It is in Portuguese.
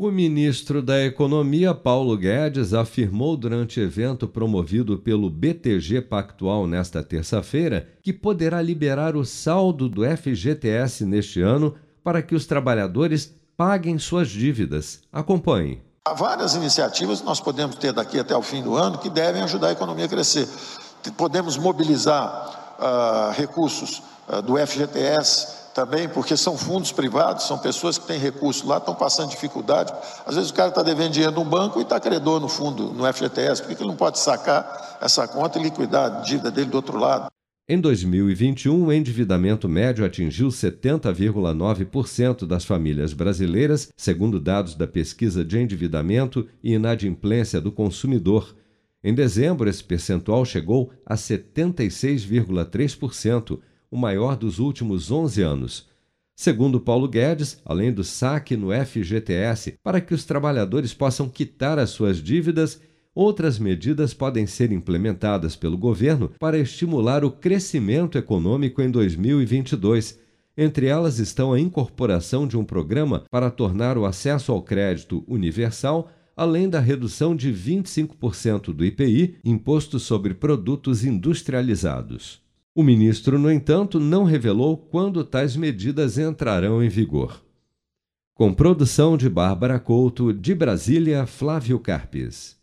O ministro da Economia, Paulo Guedes, afirmou durante evento promovido pelo BTG Pactual nesta terça-feira que poderá liberar o saldo do FGTS neste ano para que os trabalhadores paguem suas dívidas. Acompanhe. Há várias iniciativas que nós podemos ter daqui até o fim do ano que devem ajudar a economia a crescer. Podemos mobilizar uh, recursos uh, do FGTS também, porque são fundos privados, são pessoas que têm recursos lá, estão passando dificuldade. Às vezes o cara está devendo dinheiro num banco e está credor no fundo, no FGTS, por que ele não pode sacar essa conta e liquidar a dívida dele do outro lado? Em 2021, o endividamento médio atingiu 70,9% das famílias brasileiras, segundo dados da pesquisa de endividamento e inadimplência do consumidor. Em dezembro, esse percentual chegou a 76,3%, o maior dos últimos 11 anos. Segundo Paulo Guedes, além do saque no FGTS para que os trabalhadores possam quitar as suas dívidas, outras medidas podem ser implementadas pelo governo para estimular o crescimento econômico em 2022. Entre elas estão a incorporação de um programa para tornar o acesso ao crédito universal, além da redução de 25% do IPI, imposto sobre produtos industrializados. O ministro, no entanto, não revelou quando tais medidas entrarão em vigor. Com produção de Bárbara Couto, de Brasília, Flávio Carpes.